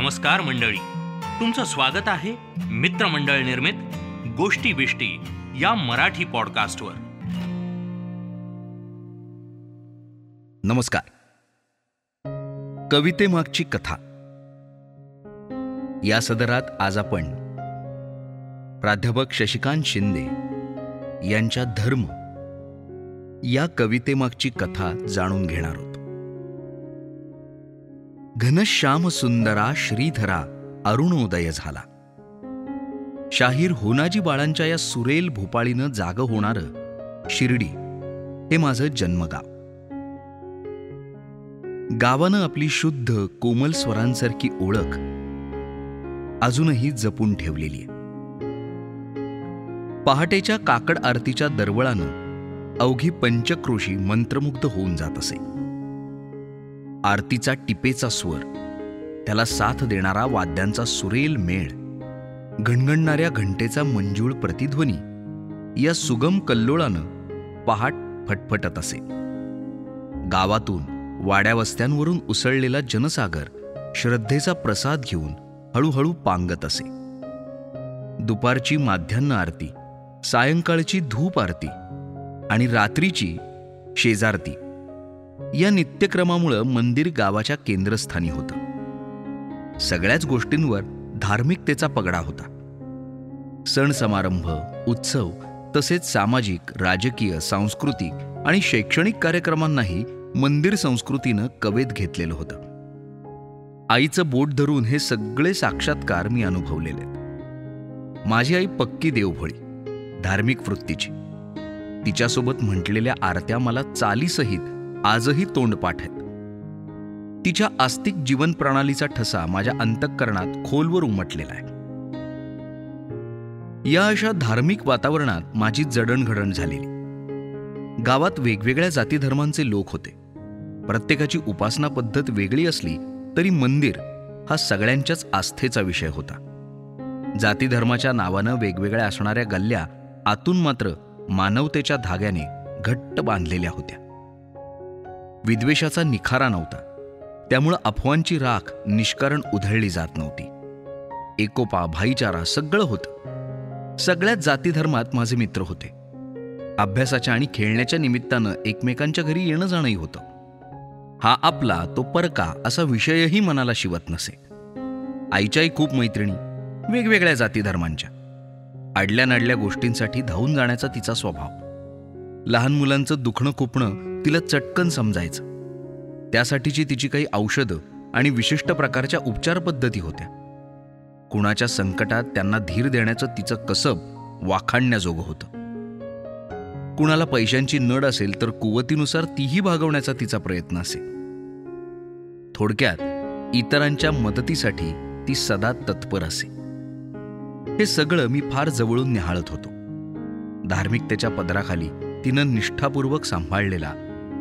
नमस्कार मंडळी. तुमचं स्वागत आहे मित्रमंडळ निर्मित गोष्टी बिष्टी या मराठी पॉडकास्टवर. नमस्कार. कवितेमागची कथा. या सदरात आज आपण प्राध्यापक शशिकांत शिंदे यांच्या धर्म या कवितेमागची कथा जाणून घेणार आहोत. घनश्याम सुंदरा श्रीधरा अरुणोदय झाला. शाहीर होनाजी बाळांच्या या सुरेल भोपाळीनं जाग होणार शिर्डी हे माझं जन्मगाव. गावानं आपली शुद्ध कोमल स्वरांसारखी ओळख अजूनही जपून ठेवलेली आहे. पहाटेच्या काकड आरतीच्या दरवळानं अवघी पंचक्रोशी मंत्रमुग्ध होऊन जात असे. आरतीचा टिपेचा स्वर. त्याला साथ देणारा वाद्यांचा सुरेल मेळ. घणघणणाऱ्या घंटेचा मंजूळ प्रतिध्वनी. या सुगम कल्लोळानं पहाट फटफटत असे. गावातून वाड्यावस्त्यांवरून उसळलेला जनसागर श्रद्धेचा प्रसाद घेऊन हळूहळू पांगत असे. दुपारची माध्यान्ह आरती सायंकाळची धूप आरती आणि रात्रीची शेजारती. या नित्यक्रमामुळं मंदिर गावाच्या केंद्रस्थानी होतं. सगळ्याच गोष्टींवर धार्मिकतेचा पगडा होता. सण समारंभ उत्सव तसेच सामाजिक राजकीय सांस्कृतिक आणि शैक्षणिक कार्यक्रमांनाही मंदिर संस्कृतीनं कवेत घेतलेलं होतं. आईचं बोट धरून हे सगळे साक्षात्कार मी अनुभवलेले माझी आई पक्की देवभोळी धार्मिक वृत्तीची. तिच्यासोबत म्हटलेल्या आरत्या मला चालीसहित आजही तोंडपाठ आहेत. तिच्या आस्तिक जीवन प्रणालीचा ठसा माझ्या अंतःकरणात खोलवर उमटलेला आहे. या अशा धार्मिक वातावरणात माझी जडणघडण झालेली. गावात वेगवेगळ्या जाती धर्मांचे लोक होते. प्रत्येकाची उपासना पद्धत वेगळी असली तरी मंदिर हा सगळ्यांच्याच आस्थेचा विषय होता. जातीधर्माच्या नावानं वेगवेगळ्या असणाऱ्या गल्ल्या आतून मात्र मानवतेच्या धाग्याने घट्ट बांधलेल्या होत्या. विद्वेषाचा निखारा नव्हता. त्यामुळं अफवांची राख निष्कारण उधळली जात नव्हती. एकोपा भाईचारा सगळं होतं. सगळ्याच जातीधर्मात माझे मित्र होते. अभ्यासाच्या आणि खेळण्याच्या निमित्तानं एकमेकांच्या घरी येणं जाणंही होतं. हा आपला तो परका असा विषयही मनाला शिवत नसे. आईच्याही खूप मैत्रिणी वेगवेगळ्या जातीधर्मांच्या अडल्या नडल्या गोष्टींसाठी धावून जाण्याचा तिचा स्वभाव. लहान मुलांचं दुखणं खुपणं तिला चटकन समजायचं. त्यासाठीची तिची काही औषधं आणि विशिष्ट प्रकारच्या उपचार पद्धती होत्या. कुणाच्या संकटात त्यांना धीर देण्याचं तिचं कसब वाखाणण्याजोगं होतं. कुणाला पैशांची नड असेल तर कुवतीनुसार तीही भागवण्याचा तिचा प्रयत्न असे. थोडक्यात इतरांच्या मदतीसाठी ती सदा तत्पर असे. हे सगळं मी फार जवळून निहाळत होतो. धार्मिकतेच्या पदराखाली तिनं निष्ठापूर्वक सांभाळलेला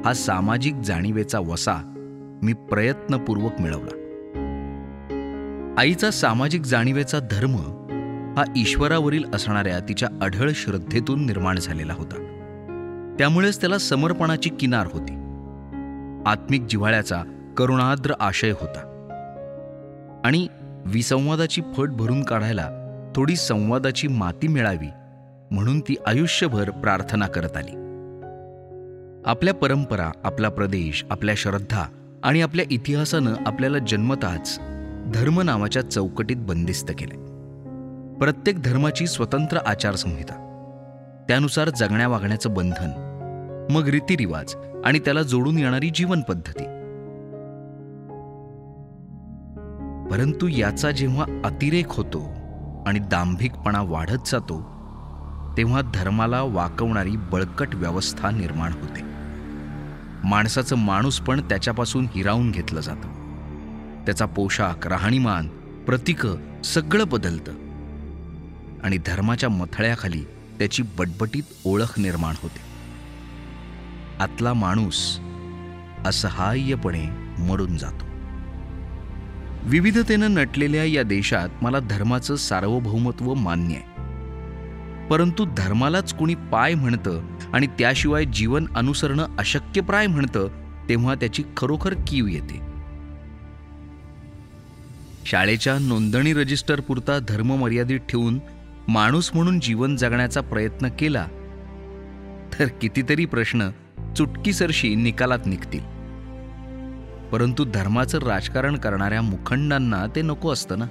हा सामाजिक जाणीवेचा वसा मी प्रयत्नपूर्वक मिळवला. आईचा सामाजिक जाणीवेचा धर्म हा ईश्वरावरील असणाऱ्या तिच्या अढळ श्रद्धेतून निर्माण झालेला होता. त्यामुळेच त्याला समर्पणाची किनार होती. आत्मिक जिव्हाळ्याचा करुणाद्र आशय होता. आणि विसंवादाची फट भरून काढायला थोडी संवादाची माती मिळावी म्हणून ती आयुष्यभर प्रार्थना करत आली. आपल्या परंपरा आपला प्रदेश आपल्या श्रद्धा आणि आपल्या इतिहासानं आपल्याला जन्मताच धर्म नावाच्या चौकटीत बंदिस्त केले प्रत्येक धर्माची स्वतंत्र आचारसंहिता त्यानुसार जगण्या वागण्याचं बंधन मग रीतिरिवाज आणि त्याला जोडून येणारी जीवन पद्धती. परंतु याचा जेव्हा अतिरेक होतो आणि दांभिकपणा वाढत जातो तेव्हा धर्माला वाकवणारी बळकट व्यवस्था निर्माण होते. माणसाचं माणूस पण त्याच्यापासून हिरावून घेतलं जातं. त्याचा पोशाख राहणीमान प्रतीकं सगळं बदलतं. आणि धर्माच्या मथळ्याखाली त्याची बटबटीत ओळख निर्माण होते. आतला माणूस असहाय्यपणे मरून जातो. विविधतेनं नटलेल्या या देशात मला धर्माचं सार्वभौमत्व मान्य आहे. परंतु धर्मालाच कुणी पाय म्हणतं आणि त्याशिवाय जीवन अनुसरणं अशक्यप्राय म्हणतं तेव्हा त्याची खरोखर कीव येते. शाळेच्या नोंदणी रजिस्टर पुरता धर्म मर्यादित ठेवून माणूस म्हणून जीवन जगण्याचा प्रयत्न केला तर कितीतरी प्रश्न चुटकीसरशी निकालात निघतील. परंतु धर्माचं राजकारण करणाऱ्या मुखंडांना ते नको असतं ना?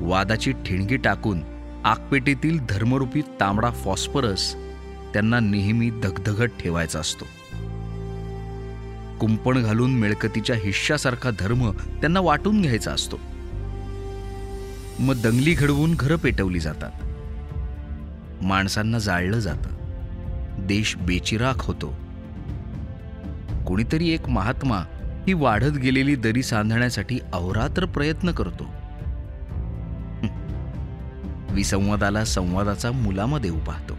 वादाची ठिणगी टाकून आगपेटीतील धर्मरूपी तांबडा फॉस्फरस त्यांना नेहमी धगधगत ठेवायचा असतो. कुंपण घालून मिळकतीच्या हिश्श्यासारखा धर्म त्यांना वाटून घ्यायचा असतो. मग दंगली घडवून घरं पेटवली जातात. माणसांना जाळलं जातं. देश बेचिराख होतो. कोणीतरी एक महात्मा ही वाढत गेलेली दरी सांधण्यासाठी अहोरात्र प्रयत्न करतो. विसंवादाला संवादाचा मुलामध्ये पाहतो.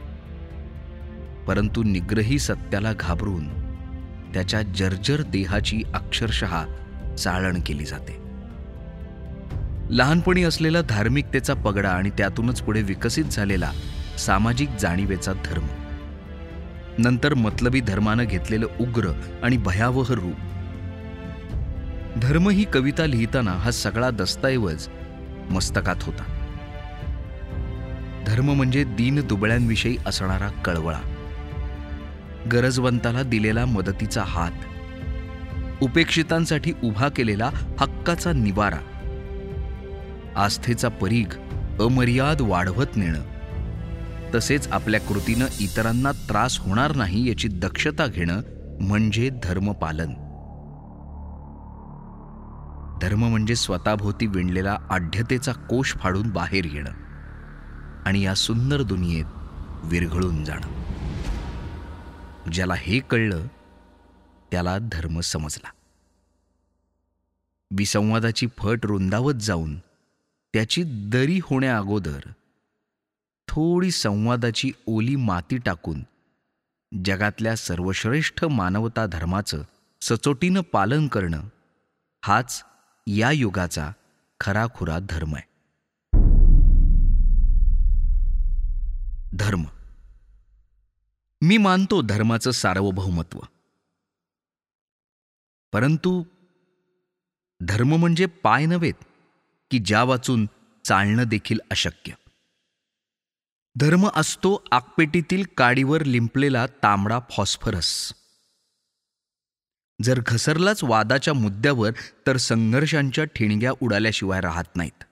परंतु निग्रही सत्याला घाबरून त्याच्या जर्जर देहाची अक्षरशः चाळण केली जाते. लहानपणी असलेला धार्मिकतेचा पगडा आणि त्यातूनच पुढे विकसित झालेला सामाजिक जाणीवेचा धर्म. नंतर मतलबी धर्मानं घेतलेलं उग्र आणि भयावह रूप. धर्म ही कविता लिहिताना हा सगळा दस्तऐवज मस्तकात होता. धर्म म्हणजे दीन दुबळ्यांविषयी असणारा कळवळा. गरजवंताला दिलेला मदतीचा हात. उपेक्षितांसाठी उभा केलेला हक्काचा निवारा. आस्थेचा परीघ अमर्याद वाढवत नेणं. तसेच आपल्या कृतीनं इतरांना त्रास होणार नाही याची दक्षता घेणं म्हणजे धर्मपालन. धर्म म्हणजे स्वतःभोवती विणलेला आढ्यतेचा कोश फाडून बाहेर येणं. आणि या सुंदर दुनियेत विरघळून जाणं. ज्याला हे कळलं त्याला धर्म समजला. विसंवादाची फट रुंदावत जाऊन त्याची दरी होण्या अगोदर थोडी संवादाची ओली माती टाकून जगातल्या सर्वश्रेष्ठ मानवता धर्माचं सचोटीनं पालन करणं हाच या युगाचा खराखुरा धर्म आहे. धर्म. मी मानतो धर्माचं सार्वभौमत्व. परंतु धर्म म्हणजे पाय नव्हेत की ज्या वाचून चालणं देखील अशक्य. धर्म असतो आगपेटीतील काडीवर लिंपलेला तांबडा फॉस्फरस. जर घसरलाच वादाच्या मुद्द्यावर तर संघर्षांच्या ठिणग्या उडाल्याशिवाय राहत नाहीत.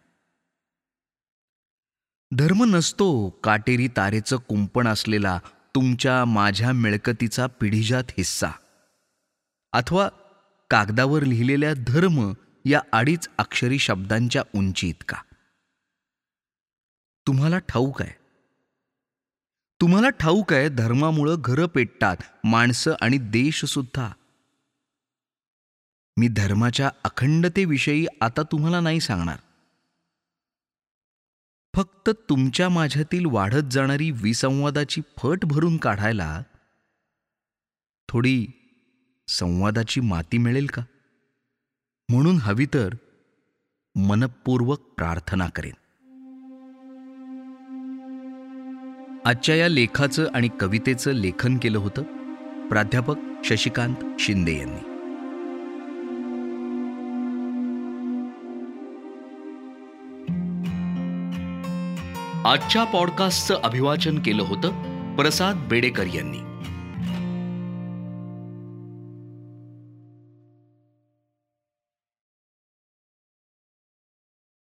धर्म नसतो काटेरी तारेचं कुंपण असलेला तुमच्या माझ्या मिळकतीचा पिढीजात हिस्सा. अथवा कागदावर लिहिलेल्या धर्म या अडीच अक्षरी शब्दांच्या उंची इतका तुम्हाला ठाऊक आहे. तुम्हाला ठाऊक आहे धर्मामुळं घरं पेटतात माणसं आणि देश सुद्धा. मी धर्माच्या अखंडतेविषयी आता तुम्हाला नाही सांगणार. फक्त तुमच्या माझ्यातील वाढत जाणारी विसंवादाची फट भरून काढायला थोडी संवादाची माती मिळेल का? म्हणून हवी तर मनपूर्वक प्रार्थना करेन. आजच्या या लेखाचं आणि कवितेचं लेखन केलं होतं प्राध्यापक शशिकांत शिंदे यांनी. आजच्या पॉडकास्टचं अभिवाचन केलं होतं प्रसाद बेडेकर यांनी.